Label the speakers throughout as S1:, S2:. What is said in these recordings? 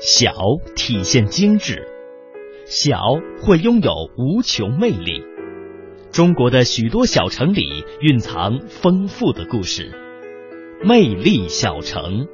S1: 小体现精致，小会拥有无穷魅力。中国的许多小城里蕴藏丰富的故事，魅力小城。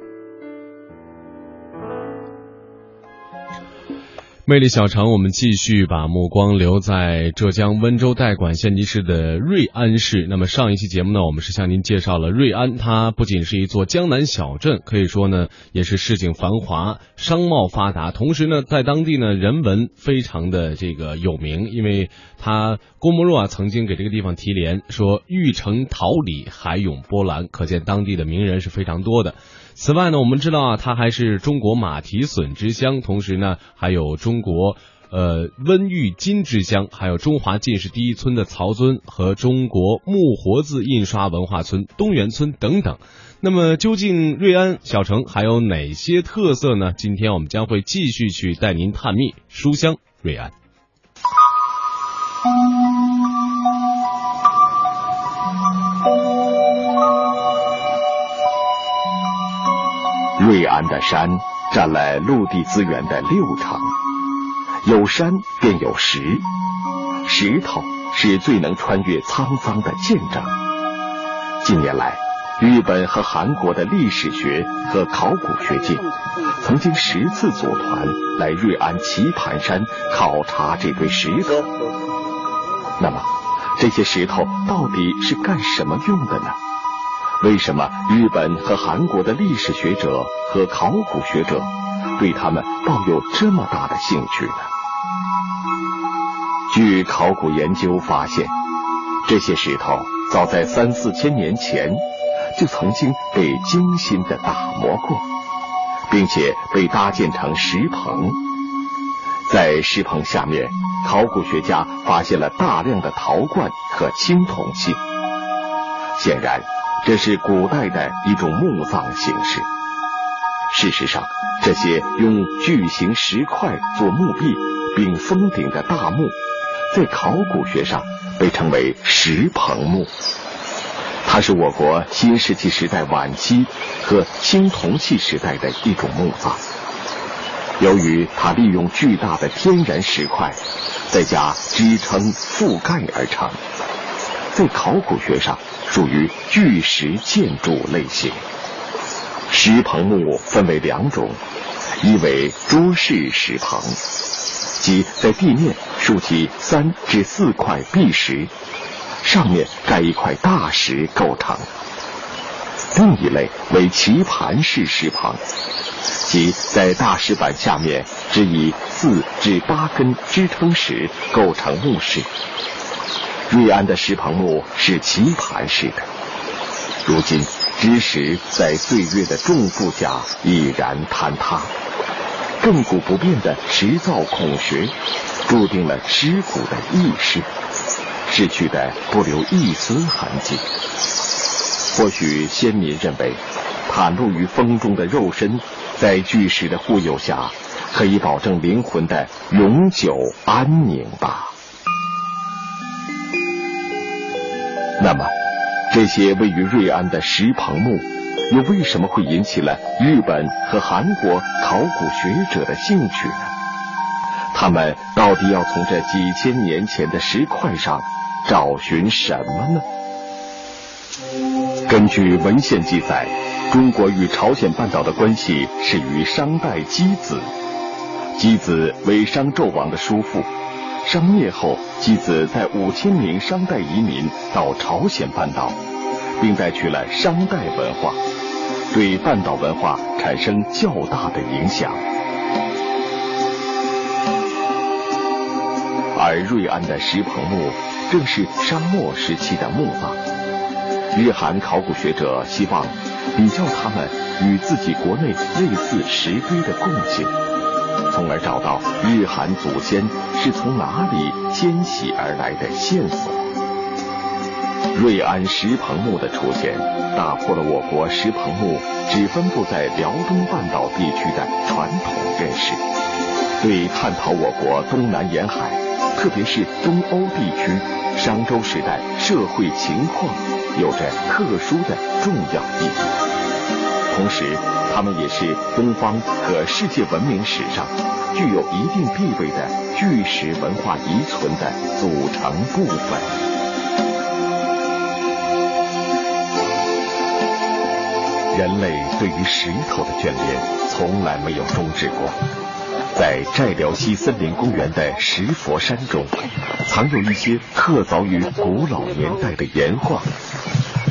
S2: 魅力小城，我们继续把目光留在浙江温州代管县级市的瑞安市。那么上一期节目呢，我们是向您介绍了瑞安，它不仅是一座江南小镇，可以说呢，也是市井繁华、商贸发达，同时呢，在当地呢，人文非常的这个有名，因为它郭沫若啊曾经给这个地方题联说“玉城桃李，海涌波澜”，可见当地的名人是非常多的。此外呢，我们知道啊，它还是中国马蹄笋之乡，同时呢，还有中中国呃温玉金之乡，还有中华进士第一村的曹尊和中国木活字印刷文化村东园村等等。那么，究竟瑞安小城还有哪些特色呢？今天我们将会继续去带您探秘书香瑞安。
S3: 瑞安的山占了陆地资源的六成，有山便有石，石头是最能穿越沧桑的见证。近年来，日本和韩国的历史学和考古学界曾经十次组团来瑞安棋盘山考察这堆石头。那么，这些石头到底是干什么用的呢？为什么日本和韩国的历史学者和考古学者对他们抱有这么大的兴趣呢？据考古研究发现，这些石头早在三四千年前就曾经被精心的打磨过，并且被搭建成石棚。在石棚下面，考古学家发现了大量的陶罐和青铜器，显然。这是古代的一种墓葬形式。事实上，这些用巨型石块做墓壁并封顶的大墓，在考古学上被称为石棚墓。它是我国新石器时代晚期和青铜器时代的一种墓葬。由于它利用巨大的天然石块，再加支撑覆盖而成，在考古学上。属于巨石建筑类型。石棚墓分为两种，一为桌式石棚，即在地面竖起三至四块壁石，上面盖一块大石构成；另一类为棋盘式石棚，即在大石板下面只以四至八根支撑石构成墓室。瑞安的石棚墓是棋盘式的，如今知石在岁月的重负下已然坍塌，亘古不变的石造孔穴，注定了尸骨的意识，逝去的不留一丝痕迹。或许先民认为，袒露于风中的肉身，在巨石的护佑下，可以保证灵魂的永久安宁吧。那么，这些位于瑞安的石棚墓，又为什么会引起了日本和韩国考古学者的兴趣呢？他们到底要从这几千年前的石块上找寻什么呢？根据文献记载，中国与朝鲜半岛的关系始于商代箕子，箕子为商纣王的叔父。商灭后，箕子带五千名商代移民到朝鲜半岛，并带去了商代文化，对半岛文化产生较大的影响。而瑞安的石棚墓正是商末时期的墓葬。日韩考古学者希望比较它们与自己国内类似石堆的共性。从而找到日韩祖先是从哪里迁徙而来的线索。瑞安石棚墓的出现，打破了我国石棚墓只分布在辽东半岛地区的传统认识，对探讨我国东南沿海，特别是东欧地区商周时代社会情况，有着特殊的重要意义。同时，它们也是东方和世界文明史上具有一定地位的巨石文化遗存的组成部分。人类对于石头的眷恋从来没有终止过。在寨辽西森林公园的石佛山中，藏有一些刻凿于古老年代的岩画。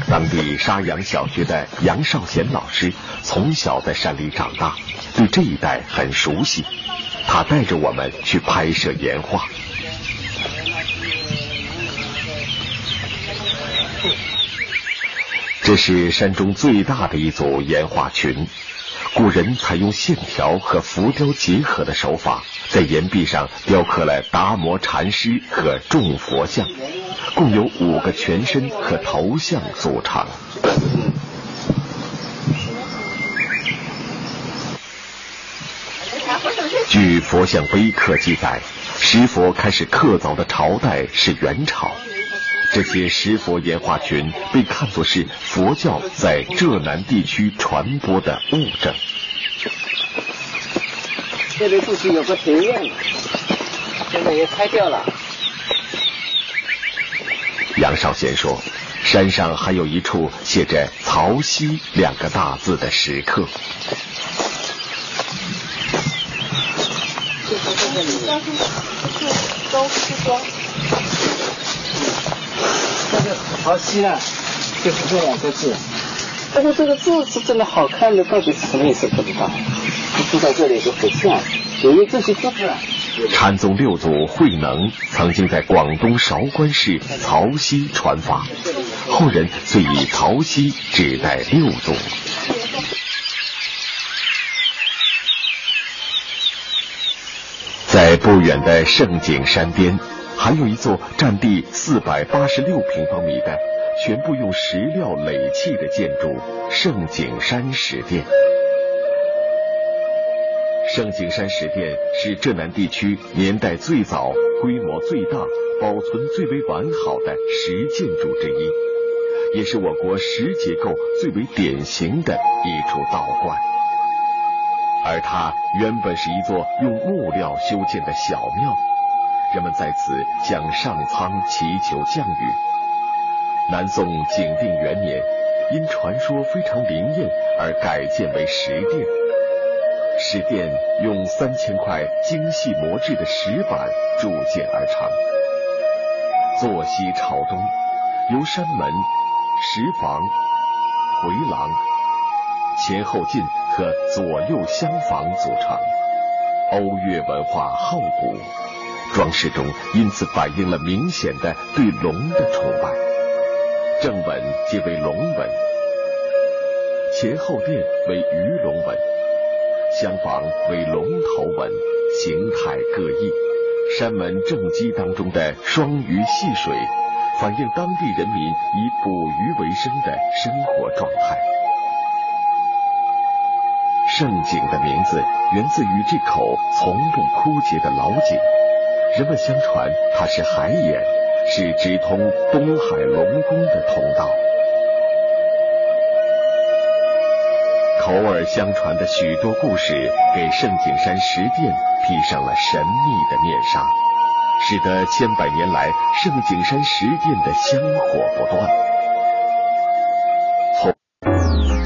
S3: 当地沙洋小学的杨少贤老师从小在山里长大，对这一带很熟悉。他带着我们去拍摄岩画。这是山中最大的一组岩画群。古人采用线条和浮雕结合的手法，在岩壁上雕刻了达摩禅师和众佛像，共有五个全身和头像组成。据佛像碑刻记载，石佛开始刻凿的朝代是元朝。这些石佛岩画群被看作是佛教在浙南地区传播的物证。
S4: 这里过去有个庭院，现在也拆掉了。
S3: 杨少贤说，山上还有一处写着“曹溪”两个大字的石刻。
S4: 这是这里，高师庄。这个曹溪呢，就是这两个字。但是这个字是真的好看的，到底是什么意思不知道。住在这里就很像，因为这些字。
S3: 禅宗六祖慧能曾经在广东韶关市曹溪传法，后人遂以曹溪指代六祖。在不远的盛景山边，还有一座占地四百八十六平方米的。全部用石料垒砌的建筑——圣景山石殿。圣景山石殿是浙南地区年代最早、规模最大、保存最为完好的石建筑之一，也是我国石结构最为典型的一处道观。而它原本是一座用木料修建的小庙，人们在此向上苍祈求降雨。南宋景定元年，因传说非常灵验而改建为石殿。石殿用三千块精细磨制的石板铸建而成。坐西朝东，由山门、石房、回廊、前后进和左右厢房组成。欧越文化厚古，装饰中因此反映了明显的对龙的崇拜。正文皆为龙纹，前后殿为鱼龙纹，厢房为龙头纹，形态各异。山门正基当中的双鱼戏水，反映当地人民以捕鱼为生的生活状态。胜景的名字源自于这口从不枯竭的老井，人们相传它是海眼。是直通东海龙宫的通道。口耳相传的许多故事，给圣景山石殿披上了神秘的面纱，使得千百年来圣景山石殿的香火不断。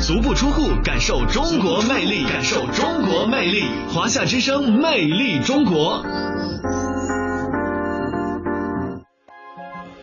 S1: 从足不出户，感受中国魅力，感受中国魅力，华夏之声，魅力中国。